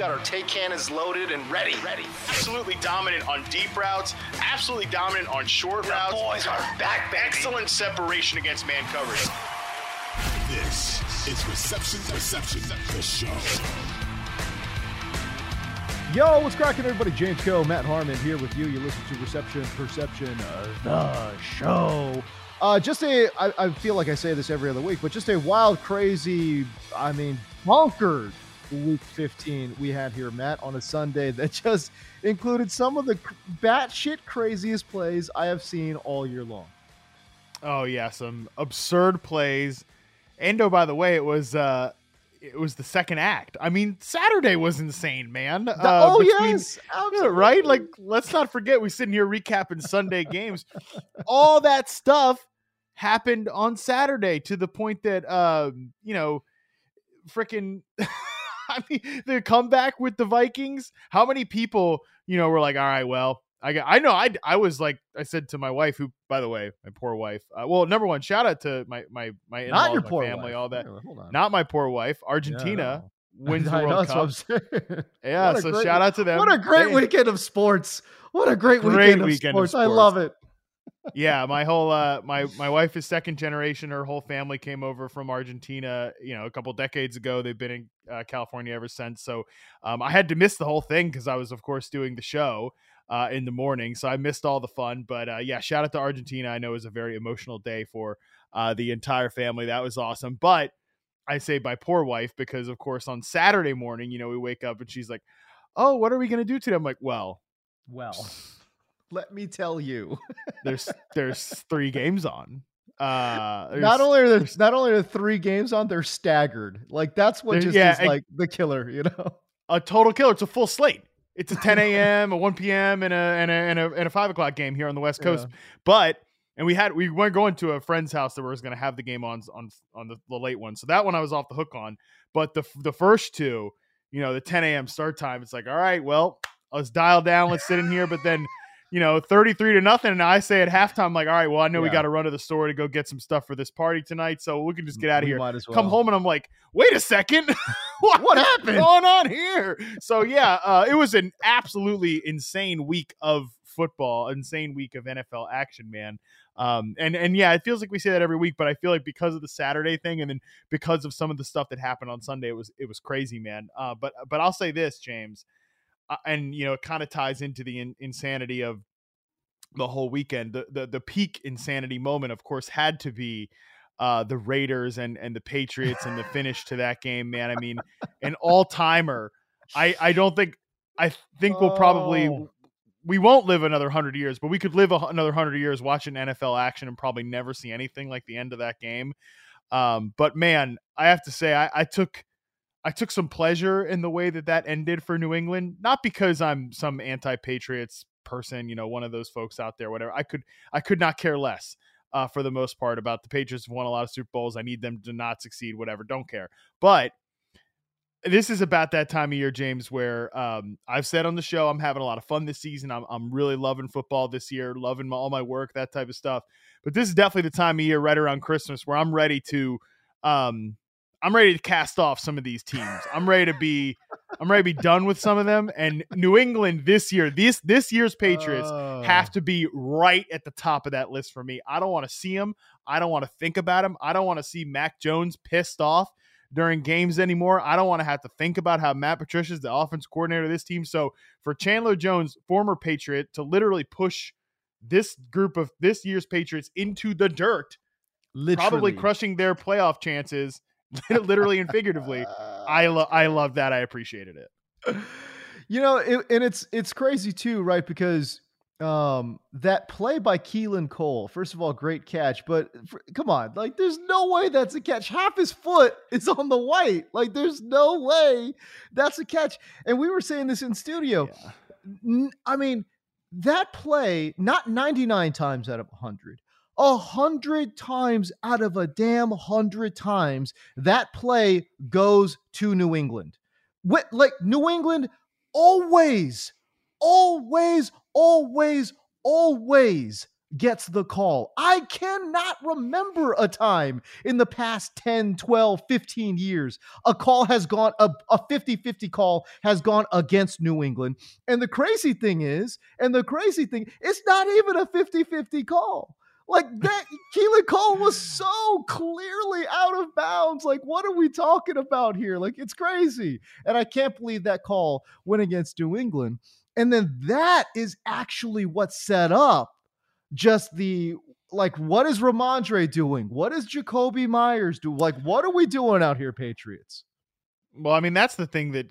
We've got our take cannons loaded and ready. Ready. Absolutely dominant on deep routes, absolutely dominant on short The routes. boys are back, baby. Excellent separation against man coverage. This is Reception Perception, the show. Yo, what's cracking, everybody? James Koh, Matt Harmon here with you. You listen to Reception Perception, uh, the show. Uh, just a, I, I feel like I say this every other week, but just a wild, crazy, I mean, bonkers week 15 we had here, Matt, on a Sunday that just included some of the batshit craziest plays I have seen all year long. Oh yeah, some absurd plays. And oh, by the way, it was uh it was the second act. I mean, Saturday was insane, man. Uh, oh, between- yes. Yeah, Absolutely. right? Like, let's not forget, we're sitting here recapping Sunday games. All that stuff happened on Saturday to the point that, um, you know, freaking, I mean, the comeback with the Vikings. How many people, you know, were like, all right, well, I got, I know, I, I was like, I said to my wife, who, by the way, my poor wife. Uh, well, number one, shout out to my my my Not your my poor family, wife. all that. On. Not my poor wife. Yeah, Argentina know. wins the World Cup. I'm. Yeah, so great- shout out to them. What a great They- weekend of sports. What a great, Great weekend, of, weekend of sports. I love it. Yeah, my whole uh my my wife is second generation. Her whole family came over from Argentina, you know, a couple decades ago. They've been in uh, California ever since. So um, I had to miss the whole thing because I was, of course, doing the show uh, in the morning. So I missed all the fun. But uh, yeah, shout out to Argentina. I know it was a very emotional day for uh, the entire family. That was awesome. But I say my poor wife because, of course, on Saturday morning, you know, we wake up and she's like, "Oh, what are we gonna do today?" I'm like, "Well." Well, let me tell you. there's there's three games on. Uh, not only are there not only are three games on, they're staggered. Like that's what just yeah, is like the killer, you know. a total killer. It's a full slate. It's a 10 a.m., a 1 p.m., and a and a and a, and a five o'clock game here on the West Coast. But and we had we were going to a friend's house that was going to have the game on on on the, the late one. So that one I was off the hook on. But the the first two, you know, the 10 a.m. start time, it's like, all right, well, let's dial down, let's sit in here. But then, you know, 33 to nothing, and I say at halftime, like, all right, well, I know we got to run to the store to go get some stuff for this party tonight, so we can just get out of We here. might as Come home, and I'm like, wait a second, what, What happened? going on here? So yeah, uh, it was an absolutely insane week of football, insane week of NFL action, man. Um, and and yeah, it feels like we say that every week, but I feel like because of the Saturday thing, and then because of some of the stuff that happened on Sunday, it was it was crazy, man. Uh, but but I'll say this, James, and you know, it kind of ties into the in- insanity of the whole weekend. The, the the peak insanity moment, of course, had to be uh, the Raiders and and the Patriots and the finish to that game, man. I mean, an all timer. I I don't think I think we'll probably Oh. we won't live another hundred years, but we could live a, another hundred years watching NFL action and probably never see anything like the end of that game. Um, but man, I have to say, I, I took I took some pleasure in the way that that ended for New England. Not because I'm some anti-Patriots person, you know, one of those folks out there, whatever. I could I could not care less uh, for the most part about the Patriots have won a lot of Super Bowls. I need them to not succeed, whatever. Don't care. But this is about that time of year, James, where um, I've said on the show I'm having a lot of fun this season. I'm I'm really loving football this year, loving my, all my work, that type of stuff. But this is definitely the time of year right around Christmas where I'm ready to um, I'm ready to cast off some of these teams. I'm ready to be I'm ready to be done with some of them. And New England this year, this this year's Patriots Oh. have to be right at the top of that list for me. I don't want to see them. I don't want to think about them. I don't want to see Mac Jones pissed off during games anymore. I don't want to have to think about how Matt Patricia is the offense coordinator of this team. So for Chandler Jones, former Patriot, to literally push this group of this year's Patriots into the dirt, probably Literally. crushing their playoff chances, literally and figuratively. I lo- I love that. I appreciated it. you know, it, and it's it's crazy too, right? Because um that play by Keelan Cole. First of all, great catch, but for, come on, like there's no way that's a catch. Half his foot is on the white. Like there's no way that's a catch. And we were saying this in studio. Yeah. I mean, that play not 99 times out of 100. A hundred times out of a damn hundred times, that play goes to New England. What, like New England always, always, always, always gets the call. I cannot remember a time in the past 10, 12, 15 years a call has gone a, a 50-50 call has gone against New England. And the crazy thing is, and the crazy thing, it's not even a 50-50 call. Like that, Keelan Cole was so clearly out of bounds. Like, what are we talking about here? Like, it's crazy. And I can't believe that call went against New England. And then that is actually what set up just the like, what is Rhamondre doing? What is Jakobi Meyers do? Like, what are we doing out here, Patriots? Well, I mean, that's the thing that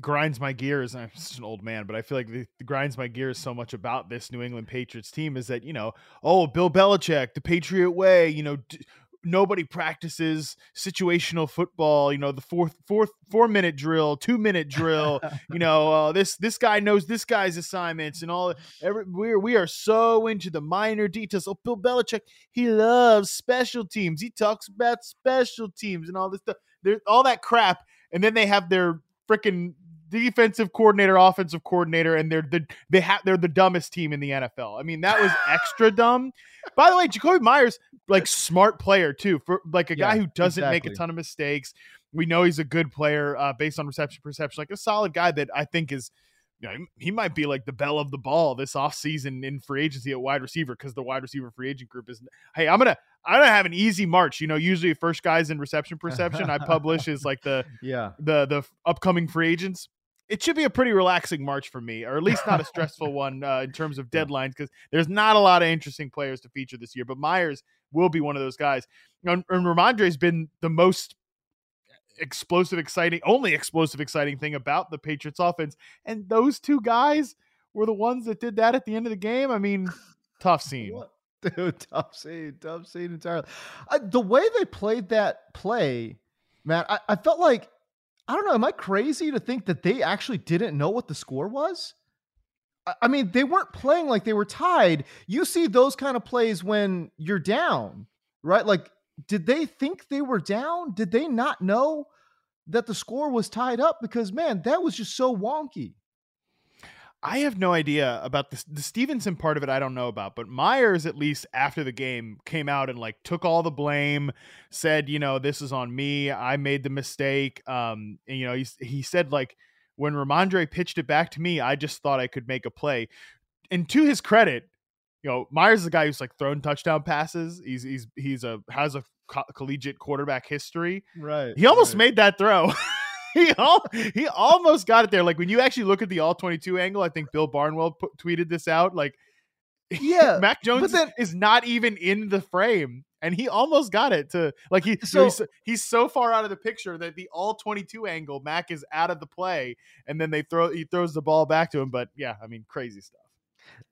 grinds my gears. I'm just an old man, but I feel like the, the, grinds my gears so much about this New England Patriots team is that you know, oh, Bill Belichick, the Patriot way. You know, d- nobody practices situational football. You know, the fourth, fourth, four minute drill, two minute drill. you know, uh, this this guy knows this guy's assignments and all. Every we're we are so into the minor details. Oh, Bill Belichick, he loves special teams. He talks about special teams and all this stuff. There's all that crap, and then they have their freaking defensive coordinator, offensive coordinator, and they're the they have they're the dumbest team in the NFL. I mean, that was extra dumb. By the way, Jakobi Meyers, like smart player too, for like a Yeah, guy who doesn't make a ton of mistakes. We know he's a good player uh, based on reception perception, like a solid guy that I think is. You know, he might be like the belle of the ball this offseason in free agency at wide receiver because the wide receiver free agent group is hey, I'm gonna I'm gonna have an easy March. You know, usually first guys in reception perception I publish is like the Yeah. the the upcoming free agents. It should be a pretty relaxing March for me, or at least not a stressful one uh, in terms of deadlines, because there's not a lot of interesting players to feature this year. But Meyers will be one of those guys. And, and Rhamondre's been the most explosive, exciting, only explosive, exciting thing about the Patriots offense. And those two guys were the ones that did that at the end of the game. I mean, tough scene. What? Dude, tough scene, tough scene entirely. Uh, the way they played that play, man, I, I felt like I don't know. Am I crazy to think that they actually didn't know what the score was? I, mean, they weren't playing like they were tied. You see those kind of plays when you're down, right? Like, did they think they were down? Did they not know that the score was tied up? Because man, that was just so wonky. I have no idea about this. The Stevenson part of it, I don't know about, but Meyers, at least after the game, came out and like took all the blame, said, you know, this is on me. I made the mistake. Um, and, you know, he, he said, like, when Rhamondre pitched it back to me, I just thought I could make a play. And to his credit, you know, Meyers is a guy who's like thrown touchdown passes. He's he's he's a has a co- collegiate quarterback history. Right. He almost made that throw. he al- he almost got it there. Like when you actually look at the all 22 angle, I think Bill Barnwell put, tweeted this out. Like, Yeah, Mac Jones then- is not even in the frame, and he almost got it to like he So- he's, he's so far out of the picture that the all 22 angle, Mac is out of the play, and then they throw he throws the ball back to him. But yeah, I mean, crazy stuff.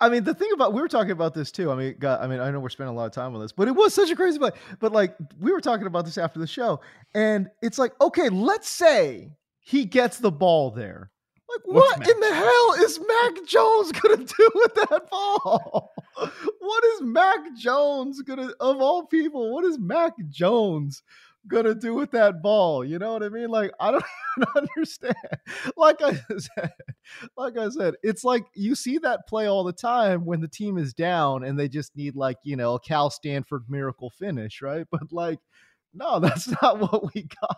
I mean, the thing about we were talking about this too. I mean, God, I mean, I know we're spending a lot of time on this, but it was such a crazy play. But like, we were talking about this after the show, and it's like, okay, let's say he gets the ball there. Like, What's what Mac in the hell is Mac Jones gonna do with that ball? what is Mac Jones gonna, of all people, what is Mac Jones gonna do with that ball? You know what I mean? Like, I don't understand. Like I said, like I said, it's like you see that play all the time when the team is down and they just need like, you know, a Cal Stanford miracle finish, right? But like, no, that's not what we got.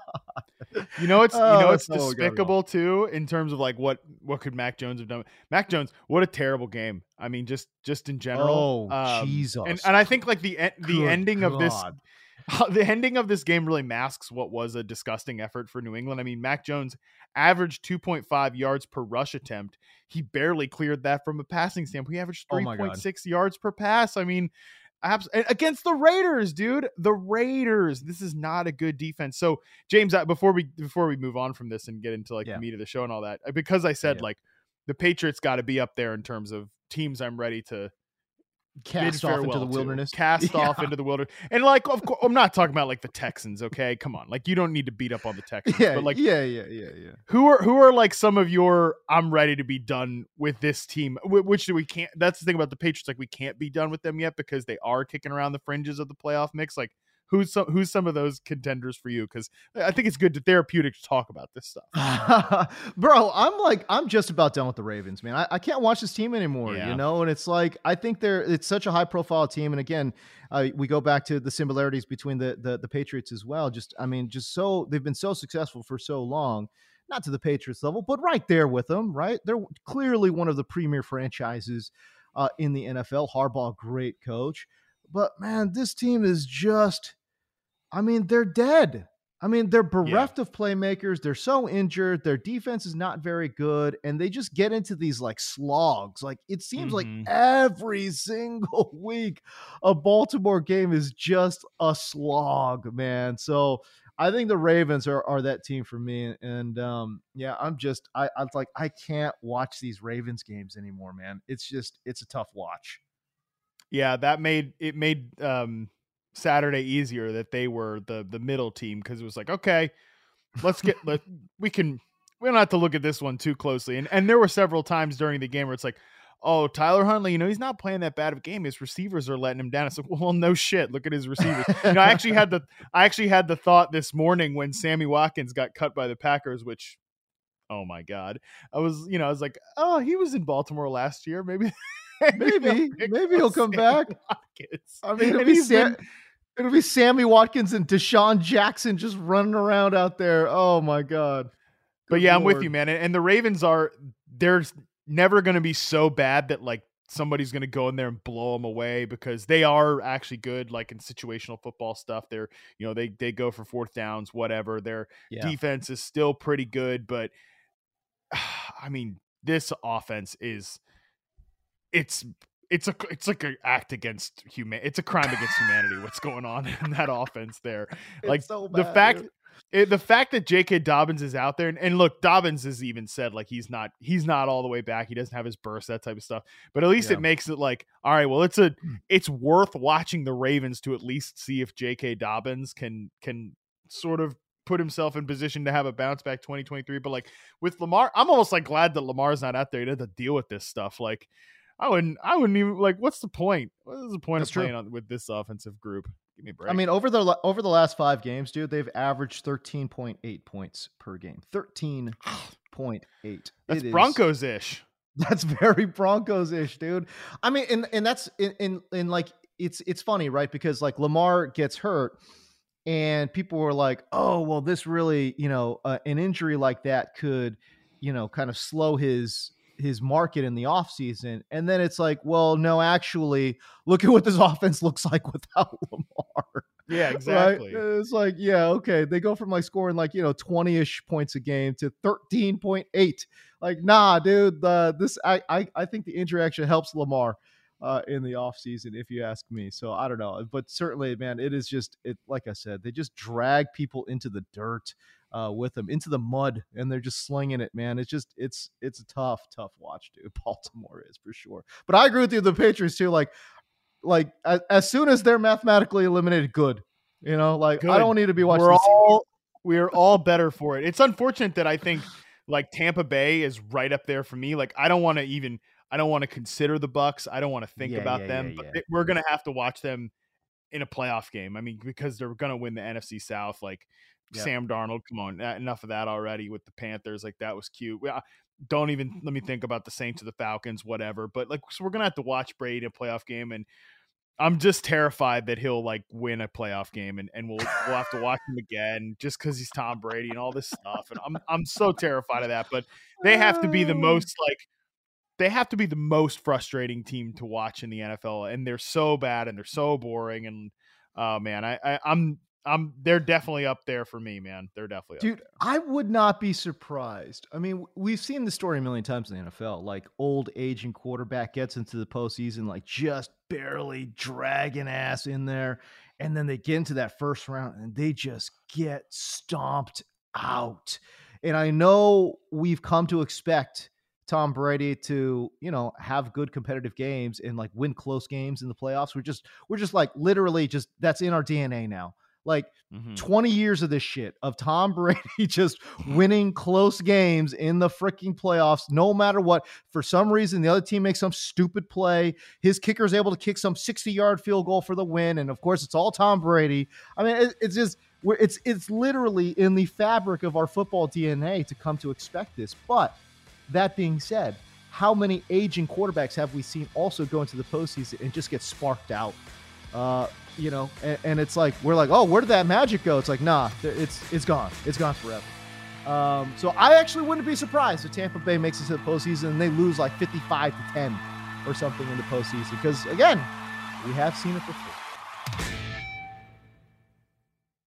You know it's you Oh, know it's not what we got at all. despicable too in terms of like what what could Mac Jones have done? Mac Jones, what a terrible game. I mean, just just in general. Oh, Um, Jesus. And and I think like the the Good ending of this God. The ending of this game really masks what was a disgusting effort for New England. I mean, Mac Jones averaged 2.5 yards per rush attempt. He barely cleared that from a passing standpoint. He averaged Oh 3.6 yards per pass. I mean, abs- against the Raiders, dude. The Raiders. This is not a good defense. So, James, before we before we move on from this and get into like Yeah. the meat of the show and all that, uh, because I said Yeah. like the Patriots got to be up there in terms of teams I'm ready to cast off into the wilderness. To. Cast yeah. off into the wilderness. And like of course I'm not talking about like the Texans, okay? Come on. Like you don't need to beat up on the Texans. Yeah, but like yeah, yeah, yeah, yeah. Who are who are like some of your I'm ready to be done with this team, which we can't that's the thing about the Patriots, like we can't be done with them yet because they are kicking around the fringes of the playoff mix. Like who's some who's some of those contenders for you? Because I think it's good to therapeutic to talk about this stuff. Bro, I'm like I'm just about done with the Ravens, man. I, I can't watch this team anymore, yeah. you know. And it's like I think they're it's such a high profile team, and again, uh, we go back to the similarities between the, the the Patriots as well. Just I mean, just so they've been so successful for so long. Not to the Patriots level, but right there with them, right? They're clearly one of the premier franchises uh, in the NFL. Harbaugh, great coach. But man, this team is just I mean, they're dead. I mean, they're bereft yeah. of playmakers. They're so injured. Their defense is not very good. And they just get into these like slogs. Like it seems mm-hmm. like every single week a Baltimore game is just a slog, man. So I think the Ravens are, are that team for me. And um, yeah, I'm just I I'm like I can't watch these Ravens games anymore, man. It's just it's a tough watch. Yeah, that made it made um Saturday easier that they were the the middle team because it was like okay, let's get let we can we don't have to look at this one too closely. And and there were several times during the game where it's like, oh Tyler Huntley, you know he's not playing that bad of a game. His receivers are letting him down. It's like well no shit. Look at his receivers. you know I actually had the I actually had the thought this morning when Sammy Watkins got cut by the Packers, which oh my god I was you know I was like oh he was in Baltimore last year maybe. maybe maybe he'll come back. Watkins. I mean, it'll be, Sam, been, it'll be Sammy Watkins and DeSean Jackson just running around out there. Oh my god! Good but yeah, Lord. I'm with you, man. And the Ravens are they're never going to be so bad that like somebody's going to go in there and blow them away because they are actually good like in situational football stuff they're you know they they go for fourth downs whatever their yeah. defense is still pretty good but i mean this offense is it's it's a it's like an act against human it's a crime against humanity what's going on in that offense there like so bad, the fact it, the fact that J.K. Dobbins is out there, and, and, look, Dobbins has even said like he's not he's not all the way back. He doesn't have his burst, that type of stuff. But at least yeah. it makes it like, all right, well, it's a hmm. it's worth watching the Ravens to at least see if J.K. Dobbins can can sort of put himself in position to have a bounce back 2023. But like with Lamar, I'm almost like glad that Lamar's not out there. He doesn't have to deal with this stuff. Like I wouldn't. I wouldn't even like. What's the point? What is the point That's of playing on, with this offensive group? Give me a break. I mean, over the over the last five games, dude, they've averaged thirteen point eight points per game. Thirteen point eight. That's Broncos ish. That's very Broncos ish, dude. I mean, and and that's in, in in like it's it's funny, right? Because like Lamar gets hurt, and people were like, "Oh, well, this really, you know, uh, an injury like that could, you know, kind of slow his his market in the offseason. And then it's like, well, no, actually, look at what this offense looks like without Lamar. Yeah, exactly. Right? It's like, yeah, okay. They go from like scoring like, you know, 20-ish points a game to 13.8. Like, nah, dude, the this I I, I think the injury actually helps Lamar. Uh, in the offseason, if you ask me. So I don't know. But certainly, man, it is just it like I said, they just drag people into the dirt uh, with them into the mud, and they're just slinging it, man. It's just it's it's a tough, tough watch, dude. Baltimore is for sure. But I agree with you, the Patriots too. Like, like as, as soon as they're mathematically eliminated, good. You know, like good. I don't need to be watching. We're all we're all better for it. It's unfortunate that I think like Tampa Bay is right up there for me. Like I don't want to even I don't want to consider the Bucs. I don't want to think yeah, about yeah, them, yeah, but we're gonna have to watch them in a playoff game. I mean, because they're gonna win the NFC South. Like Yep. Sam Darnold, come on, enough of that already with the Panthers. Like that was cute. Yeah, uh, don't even let me think about the Saints or the Falcons, whatever. But like, so we're gonna have to watch Brady in a playoff game, and I'm just terrified that he'll like win a playoff game, and, and we'll we'll have to watch him again just because he's Tom Brady and all this stuff. And I'm I'm so terrified of that. But they have to be the uh. most like they have to be the most frustrating team to watch in the NFL, and they're so bad and they're so boring. And oh man, I, I I'm I'm they're definitely up there for me, man. They're definitely Dude, I would not be surprised. I mean, we've seen the story a million times in the NFL. Like old aging quarterback gets into the postseason, like just barely dragging ass in there. And then they get into that first round and they just get stomped out. And I know we've come to expect Tom Brady to, you know, have good competitive games and like win close games in the playoffs. We're just we're just like literally just that's in our DNA now. Like Mhm. 20 years of this shit of Tom Brady just winning close games in the freaking playoffs, no matter what. For some reason, the other team makes some stupid play. His kicker is able to kick some 60 yard field goal for the win. And of course, it's all Tom Brady. I mean, it, it's just, it's, it's literally in the fabric of our football DNA to come to expect this. But that being said, how many aging quarterbacks have we seen also go into the postseason and just get sparked out? Uh, you know, and, and it's like we're like, oh, where did that magic go? It's like, nah, it's it's gone, it's gone forever. Um, so I actually wouldn't be surprised if Tampa Bay makes it to the postseason and they lose like 55 to 10 or something in the postseason because again, we have seen it before.